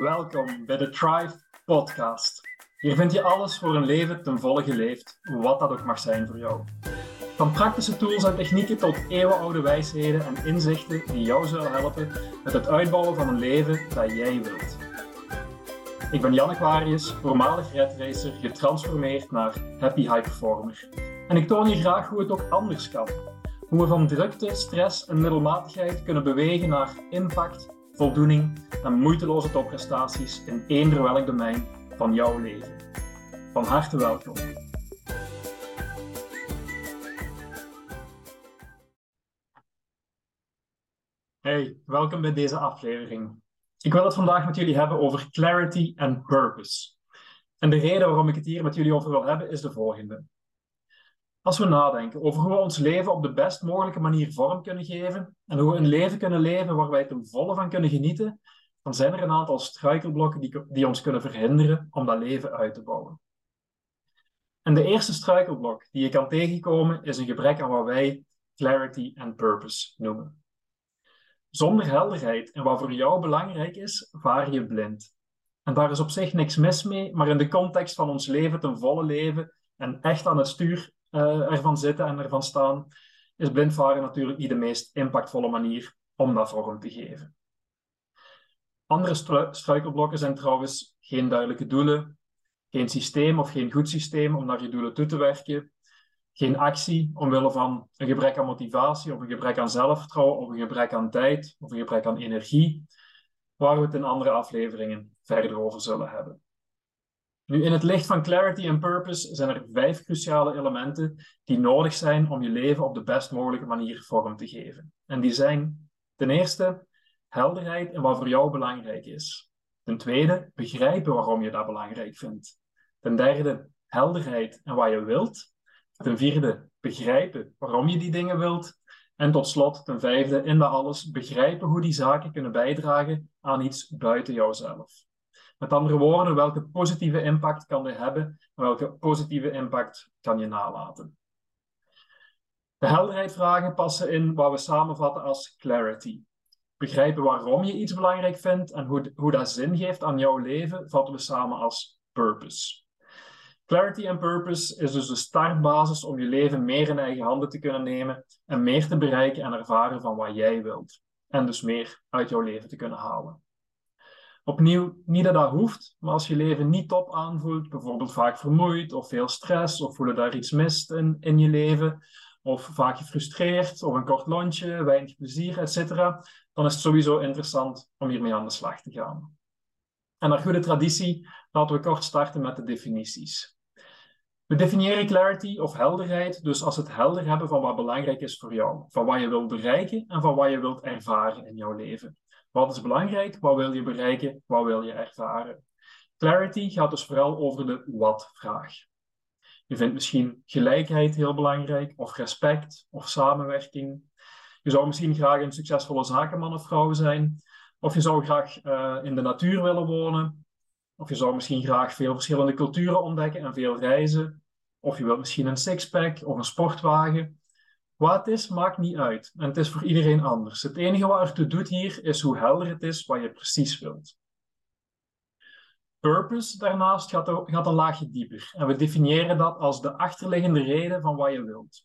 Welkom bij de Thrive Podcast. Hier vind je alles voor een leven ten volle geleefd, wat dat ook mag zijn voor jou. Van praktische tools en technieken tot eeuwenoude wijsheden en inzichten die jou zullen helpen met het uitbouwen van een leven dat jij wilt. Ik ben Jan Aquarius, voormalig redracer, getransformeerd naar Happy High Performer. En ik toon je graag hoe het ook anders kan. Hoe we van drukte, stress en middelmatigheid kunnen bewegen naar impact, voldoening en moeiteloze topprestaties in eender welk domein van jouw leven. Van harte welkom. Hey, welkom bij deze aflevering. Ik wil het vandaag met jullie hebben over clarity and purpose. En de reden waarom ik het hier met jullie over wil hebben is de volgende. Als we nadenken over hoe we ons leven op de best mogelijke manier vorm kunnen geven en hoe we een leven kunnen leven waar wij ten volle van kunnen genieten, dan zijn er een aantal struikelblokken die, die ons kunnen verhinderen om dat leven uit te bouwen. En de eerste struikelblok die je kan tegenkomen is een gebrek aan wat wij clarity and purpose noemen. Zonder helderheid en wat voor jou belangrijk is, vaar je blind. En daar is op zich niks mis mee, maar in de context van ons leven ten volle leven en echt aan het stuur uh, ervan zitten en ervan staan, is blindvaren natuurlijk niet de meest impactvolle manier om dat vorm te geven. Andere struikelblokken zijn trouwens geen duidelijke doelen, geen systeem of geen goed systeem om naar je doelen toe te werken, geen actie omwille van een gebrek aan motivatie of een gebrek aan zelfvertrouwen of een gebrek aan tijd of een gebrek aan energie, waar we het in andere afleveringen verder over zullen hebben. Nu, in het licht van clarity en purpose zijn er vijf cruciale elementen die nodig zijn om je leven op de best mogelijke manier vorm te geven. En die zijn ten eerste helderheid en wat voor jou belangrijk is. Ten tweede, begrijpen waarom je dat belangrijk vindt. Ten derde, helderheid en wat je wilt. Ten vierde, begrijpen waarom je die dingen wilt. En tot slot, ten vijfde, in dat alles begrijpen hoe die zaken kunnen bijdragen aan iets buiten jouzelf. Met andere woorden, welke positieve impact kan dit hebben en welke positieve impact kan je nalaten? De helderheidvragen passen in wat we samenvatten als clarity. Begrijpen waarom je iets belangrijk vindt en hoe, hoe dat zin geeft aan jouw leven, vatten we samen als purpose. Clarity en purpose is dus de startbasis om je leven meer in eigen handen te kunnen nemen en meer te bereiken en ervaren van wat jij wilt. En dus meer uit jouw leven te kunnen halen. Opnieuw, niet dat dat hoeft, maar als je leven niet top aanvoelt, bijvoorbeeld vaak vermoeid of veel stress of voelen daar iets mist in, in je leven, of vaak gefrustreerd of een kort lontje, weinig plezier, etc., dan is het sowieso interessant om hiermee aan de slag te gaan. En naar goede traditie laten we kort starten met de definities. We definiëren clarity of helderheid dus als het helder hebben van wat belangrijk is voor jou, van wat je wilt bereiken en van wat je wilt ervaren in jouw leven. Wat is belangrijk? Wat wil je bereiken? Wat wil je ervaren? Clarity gaat dus vooral over de wat-vraag. Je vindt misschien gelijkheid heel belangrijk, of respect, of samenwerking. Je zou misschien graag een succesvolle zakenman of vrouw zijn, of je zou graag uh, in de natuur willen wonen, of je zou misschien graag veel verschillende culturen ontdekken en veel reizen, of je wilt misschien een sixpack of een sportwagen. Wat het is, maakt niet uit. En het is voor iedereen anders. Het enige wat ertoe doet hier, is hoe helder het is wat je precies wilt. Purpose daarnaast gaat, gaat een laagje dieper. En we definiëren dat als de achterliggende reden van wat je wilt.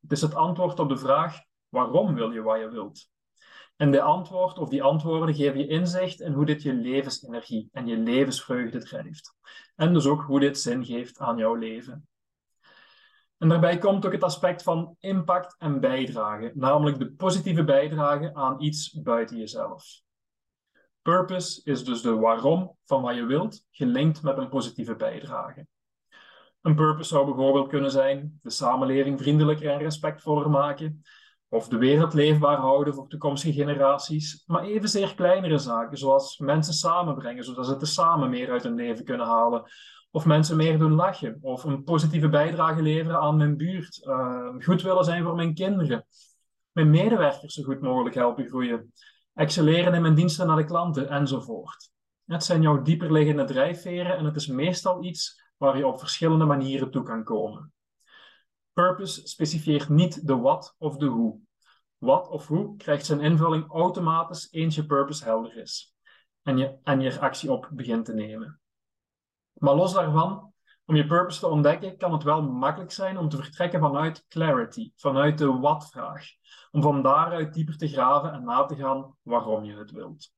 Het is het antwoord op de vraag, waarom wil je wat je wilt? En de antwoord of die antwoorden geven je inzicht in hoe dit je levensenergie en je levensvreugde drijft. En dus ook hoe dit zin geeft aan jouw leven. En daarbij komt ook het aspect van impact en bijdrage, namelijk de positieve bijdrage aan iets buiten jezelf. Purpose is dus de waarom van wat je wilt, gelinkt met een positieve bijdrage. Een purpose zou bijvoorbeeld kunnen zijn de samenleving vriendelijker en respectvoller maken, of de wereld leefbaar houden voor toekomstige generaties, maar evenzeer kleinere zaken, zoals mensen samenbrengen, zodat ze samen meer uit hun leven kunnen halen, of mensen meer doen lachen. Of een positieve bijdrage leveren aan mijn buurt. Uh, goed willen zijn voor mijn kinderen. Mijn medewerkers zo goed mogelijk helpen groeien. Excelleren in mijn diensten naar de klanten enzovoort. Het zijn jouw dieperliggende drijfveren en het is meestal iets waar je op verschillende manieren toe kan komen. Purpose specifieert niet de wat of de hoe. Wat of hoe krijgt zijn invulling automatisch eens je purpose helder is. en je, en je actie op begint te nemen. Maar los daarvan, om je purpose te ontdekken, kan het wel makkelijk zijn om te vertrekken vanuit clarity, vanuit de wat-vraag. Om van daaruit dieper te graven en na te gaan waarom je het wilt.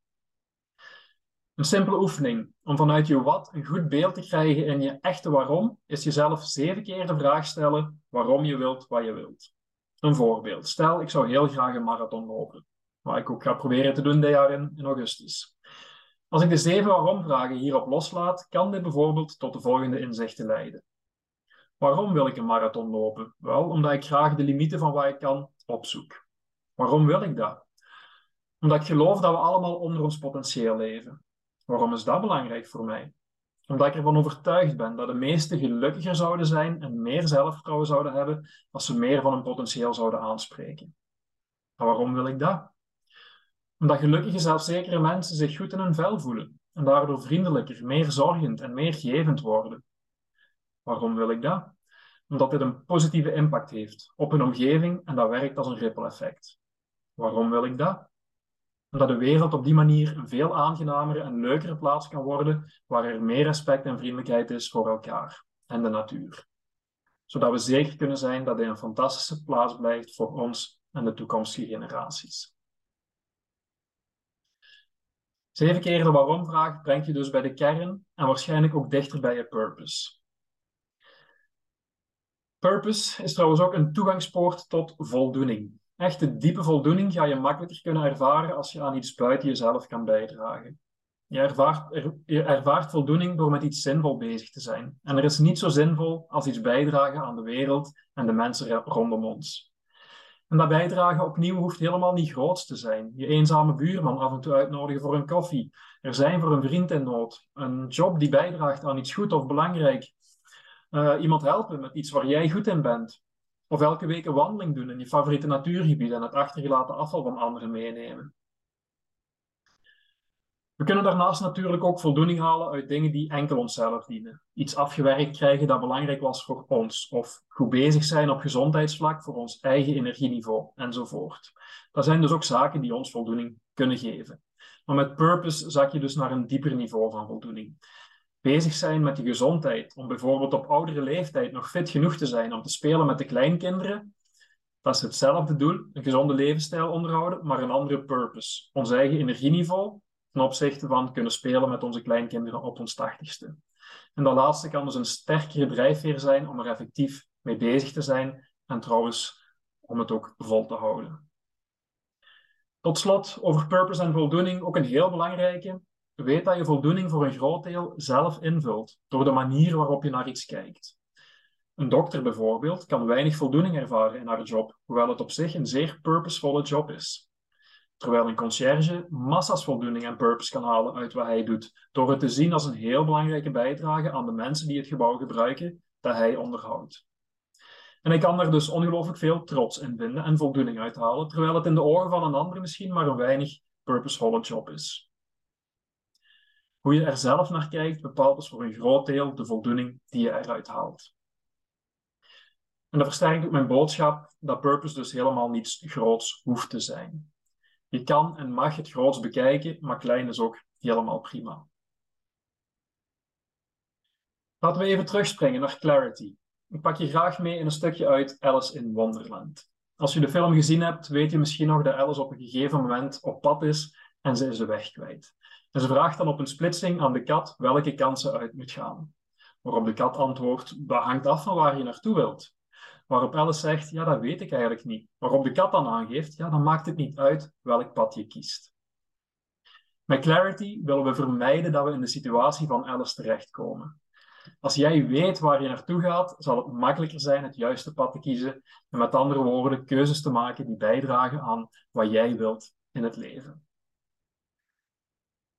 Een simpele oefening om vanuit je wat een goed beeld te krijgen in je echte waarom, is jezelf zeven keer de vraag stellen waarom je wilt wat je wilt. Een voorbeeld. Stel, ik zou heel graag een marathon lopen, wat ik ook ga proberen te doen dit jaar in, in augustus. Als ik de zeven waarom-vragen hierop loslaat, kan dit bijvoorbeeld tot de volgende inzichten leiden. Waarom wil ik een marathon lopen? Wel, omdat ik graag de limieten van wat ik kan opzoek. Waarom wil ik dat? Omdat ik geloof dat we allemaal onder ons potentieel leven. Waarom is dat belangrijk voor mij? Omdat ik ervan overtuigd ben dat de meesten gelukkiger zouden zijn en meer zelfvertrouwen zouden hebben als ze meer van hun potentieel zouden aanspreken. Maar waarom wil ik dat? Omdat gelukkige, zelfzekere mensen zich goed in hun vel voelen en daardoor vriendelijker, meer zorgend en meer gevend worden. Waarom wil ik dat? Omdat dit een positieve impact heeft op hun omgeving en dat werkt als een ripple effect. Waarom wil ik dat? Omdat de wereld op die manier een veel aangenamere en leukere plaats kan worden, waar er meer respect en vriendelijkheid is voor elkaar en de natuur. Zodat we zeker kunnen zijn dat dit een fantastische plaats blijft voor ons en de toekomstige generaties. Zeven keer de waarom-vraag brengt je dus bij de kern en waarschijnlijk ook dichter bij je purpose. Purpose is trouwens ook een toegangspoort tot voldoening. Echte diepe voldoening ga je makkelijker kunnen ervaren als je aan iets buiten jezelf kan bijdragen. Je ervaart, je ervaart voldoening door met iets zinvol bezig te zijn. En er is niet zo zinvol als iets bijdragen aan de wereld en de mensen rondom ons. En dat bijdragen opnieuw hoeft helemaal niet groots te zijn. Je eenzame buurman af en toe uitnodigen voor een koffie. Er zijn voor een vriend in nood. Een job die bijdraagt aan iets goed of belangrijk. Uh, iemand helpen met iets waar jij goed in bent. Of elke week een wandeling doen in je favoriete natuurgebied en het achtergelaten afval van anderen meenemen. We kunnen daarnaast natuurlijk ook voldoening halen uit dingen die enkel onszelf dienen. Iets afgewerkt krijgen dat belangrijk was voor ons, of goed bezig zijn op gezondheidsvlak voor ons eigen energieniveau, enzovoort. Dat zijn dus ook zaken die ons voldoening kunnen geven. Maar met purpose zak je dus naar een dieper niveau van voldoening. Bezig zijn met je gezondheid, om bijvoorbeeld op oudere leeftijd nog fit genoeg te zijn om te spelen met de kleinkinderen, dat is hetzelfde doel, een gezonde levensstijl onderhouden, maar een andere purpose. Ons eigen energieniveau ten opzichte van kunnen spelen met onze kleinkinderen op ons tachtigste. En dat laatste kan dus een sterkere drijfveer zijn om er effectief mee bezig te zijn en trouwens om het ook vol te houden. Tot slot over purpose en voldoening ook een heel belangrijke. Weet dat je voldoening voor een groot deel zelf invult door de manier waarop je naar iets kijkt. Een dokter bijvoorbeeld kan weinig voldoening ervaren in haar job, hoewel het op zich een zeer purposevolle job is. Terwijl een conciërge massa's voldoening en purpose kan halen uit wat hij doet, door het te zien als een heel belangrijke bijdrage aan de mensen die het gebouw gebruiken dat hij onderhoudt. En hij kan daar dus ongelooflijk veel trots in vinden en voldoening uithalen, terwijl het in de ogen van een ander misschien maar een weinig purposevolle job is. Hoe je er zelf naar kijkt bepaalt dus voor een groot deel de voldoening die je eruit haalt. En dat versterkt ook mijn boodschap dat purpose dus helemaal niets groots hoeft te zijn. Je kan en mag het groots bekijken, maar klein is ook helemaal prima. Laten we even terugspringen naar Clarity. Ik pak je graag mee in een stukje uit Alice in Wonderland. Als je de film gezien hebt, weet je misschien nog dat Alice op een gegeven moment op pad is en ze is de weg kwijt. En ze vraagt dan op een splitsing aan de kat welke kant ze uit moet gaan. Waarop de kat antwoordt, dat hangt af van waar je naartoe wilt. Waarop Alice zegt, ja, dat weet ik eigenlijk niet. Waarop de kat dan aangeeft, ja, dan maakt het niet uit welk pad je kiest. Met Clarity willen we vermijden dat we in de situatie van Alice terechtkomen. Als jij weet waar je naartoe gaat, zal het makkelijker zijn het juiste pad te kiezen en met andere woorden keuzes te maken die bijdragen aan wat jij wilt in het leven.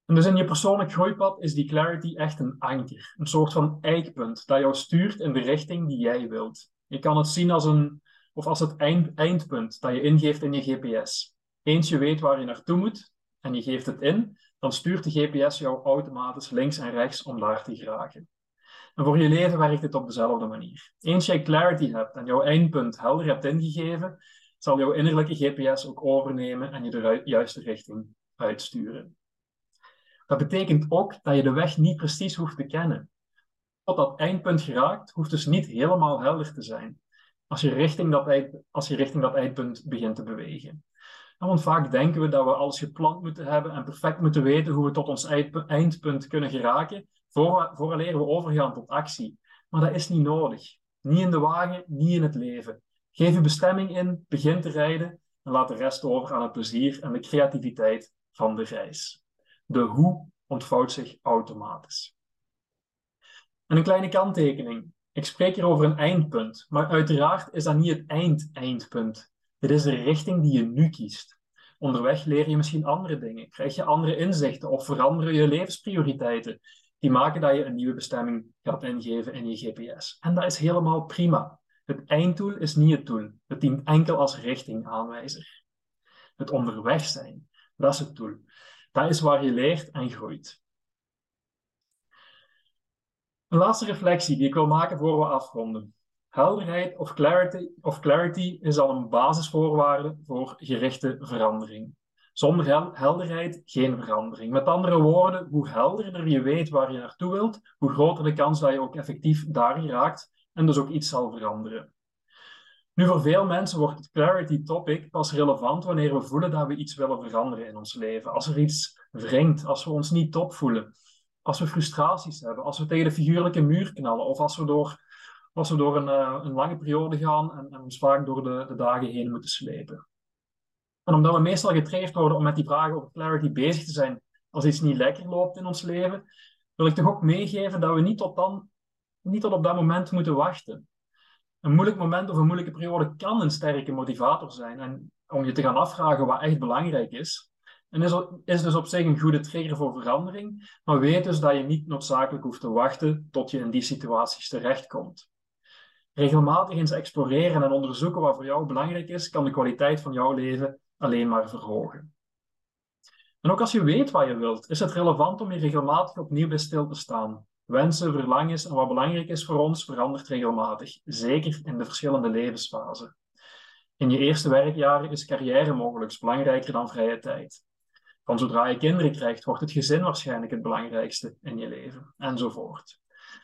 En dus in je persoonlijk groeipad is die clarity echt een anker, een soort van eikpunt dat jou stuurt in de richting die jij wilt. Je kan het zien als, een, of als het eind, eindpunt dat je ingeeft in je GPS. Eens je weet waar je naartoe moet en je geeft het in, dan stuurt de GPS jou automatisch links en rechts om daar te geraken. En voor je leven werkt het op dezelfde manier. Eens jij clarity hebt en jouw eindpunt helder hebt ingegeven, zal jouw innerlijke GPS ook overnemen en je de juiste richting uitsturen. Dat betekent ook dat je de weg niet precies hoeft te kennen. Tot dat eindpunt geraakt, hoeft dus niet helemaal helder te zijn. Als je richting dat, als je richting dat eindpunt begint te bewegen. Want vaak denken we dat we alles gepland moeten hebben en perfect moeten weten hoe we tot ons eindpunt kunnen geraken, voor, we overgaan tot actie. Maar dat is niet nodig. Niet in de wagen, niet in het leven. Geef je bestemming in, begin te rijden en laat de rest over aan het plezier en de creativiteit van de reis. De hoe ontvouwt zich automatisch. En een kleine kanttekening. Ik spreek hier over een eindpunt, maar uiteraard is dat niet het eind-eindpunt. Dit is de richting die je nu kiest. Onderweg leer je misschien andere dingen, krijg je andere inzichten of veranderen je levensprioriteiten. Die maken dat je een nieuwe bestemming gaat ingeven in je GPS. En dat is helemaal prima. Het einddoel is niet het doel. Het dient enkel als richtingaanwijzer. Het onderweg zijn, dat is het doel. Dat is waar je leert en groeit. Een laatste reflectie die ik wil maken voor we afronden. Helderheid of clarity, of clarity is al een basisvoorwaarde voor gerichte verandering. Zonder helderheid geen verandering. Met andere woorden, hoe helderder je weet waar je naartoe wilt, hoe groter de kans dat je ook effectief daar raakt en dus ook iets zal veranderen. Nu, voor veel mensen wordt het clarity topic pas relevant wanneer we voelen dat we iets willen veranderen in ons leven. Als er iets wringt, als we ons niet top voelen, als we frustraties hebben, als we tegen de figuurlijke muur knallen of als we door, als we door een, uh, een lange periode gaan en, en ons vaak door de, de dagen heen moeten slepen. En omdat we meestal getraind worden om met die vragen over clarity bezig te zijn als iets niet lekker loopt in ons leven, wil ik toch ook meegeven dat we niet tot, dan, niet tot op dat moment moeten wachten. Een moeilijk moment of een moeilijke periode kan een sterke motivator zijn en om je te gaan afvragen wat echt belangrijk is. En is, is dus op zich een goede trigger voor verandering, maar weet dus dat je niet noodzakelijk hoeft te wachten tot je in die situaties terechtkomt. Regelmatig eens exploreren en onderzoeken wat voor jou belangrijk is, kan de kwaliteit van jouw leven alleen maar verhogen. En ook als je weet wat je wilt, is het relevant om je regelmatig opnieuw bij stil te staan. Wensen, verlangens en wat belangrijk is voor ons verandert regelmatig, zeker in de verschillende levensfasen. In je eerste werkjaren is carrière mogelijk belangrijker dan vrije tijd. Van zodra je kinderen krijgt, wordt het gezin waarschijnlijk het belangrijkste in je leven, enzovoort.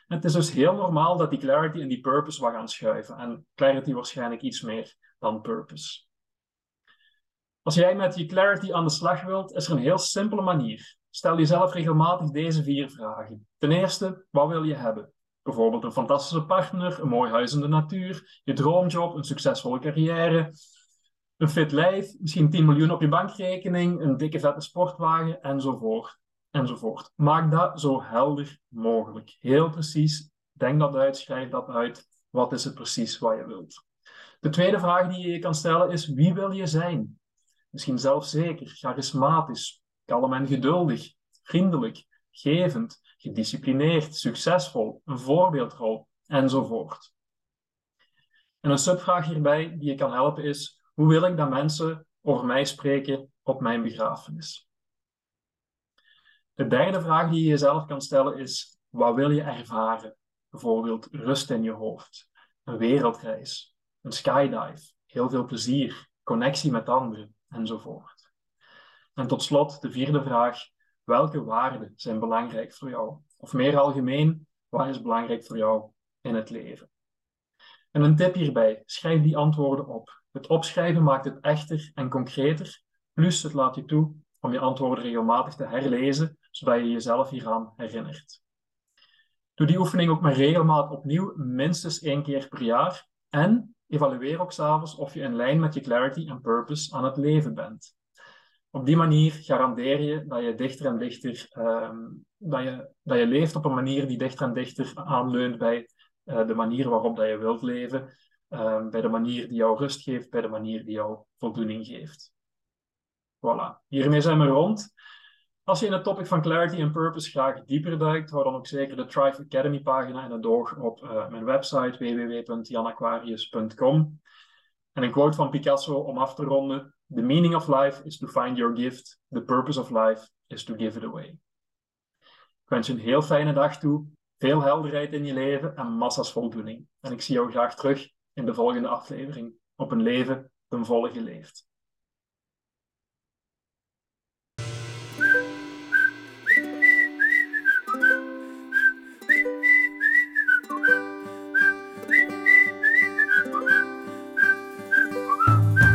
Het is dus heel normaal dat die clarity en die purpose wat gaan schuiven, en clarity waarschijnlijk iets meer dan purpose. Als jij met je clarity aan de slag wilt, is er een heel simpele manier. Stel jezelf regelmatig deze vier vragen. Ten eerste, wat wil je hebben? Bijvoorbeeld een fantastische partner, een mooi huis in de natuur, je droomjob, een succesvolle carrière, een fit lijf, misschien 10 miljoen op je bankrekening, een dikke vette sportwagen, enzovoort. enzovoort. Maak dat zo helder mogelijk. Heel precies. Denk dat uit, schrijf dat uit. Wat is het precies wat je wilt? De tweede vraag die je kan stellen is: wie wil je zijn? Misschien zelfzeker, charismatisch, kalm en geduldig, vriendelijk, gevend, gedisciplineerd, succesvol, een voorbeeldrol, enzovoort. En een subvraag hierbij die je kan helpen is: hoe wil ik dat mensen over mij spreken op mijn begrafenis? De derde vraag die je jezelf kan stellen is: wat wil je ervaren? Bijvoorbeeld rust in je hoofd, een wereldreis, een skydive, heel veel plezier, connectie met anderen, enzovoort. En tot slot de vierde vraag: welke waarden zijn belangrijk voor jou? Of meer algemeen, wat is belangrijk voor jou in het leven? En een tip hierbij: schrijf die antwoorden op. Het opschrijven maakt het echter en concreter, plus het laat je toe om je antwoorden regelmatig te herlezen, zodat je jezelf hieraan herinnert. Doe die oefening ook met regelmaat opnieuw, minstens één keer per jaar. En evalueer ook s'avonds of je in lijn met je clarity en purpose aan het leven bent. Op die manier garandeer je dat je dichter en dichter, ehm, dat, je, dat je leeft op een manier die dichter en dichter aanleunt bij de manier waarop dat je wilt leven, uh, bij de manier die jou rust geeft, bij de manier die jou voldoening geeft. Voilà, hiermee zijn we rond. Als je in het topic van clarity en purpose graag dieper duikt, hou dan ook zeker de Thrive Academy pagina in het oog op uh, mijn website www.janaquarius.com. En een quote van Picasso om af te ronden. The meaning of life is to find your gift. The purpose of life is to give it away. Ik wens je een heel fijne dag toe, veel helderheid in je leven en massa's voldoening. En ik zie jou graag terug in de volgende aflevering op een leven ten volle geleefd.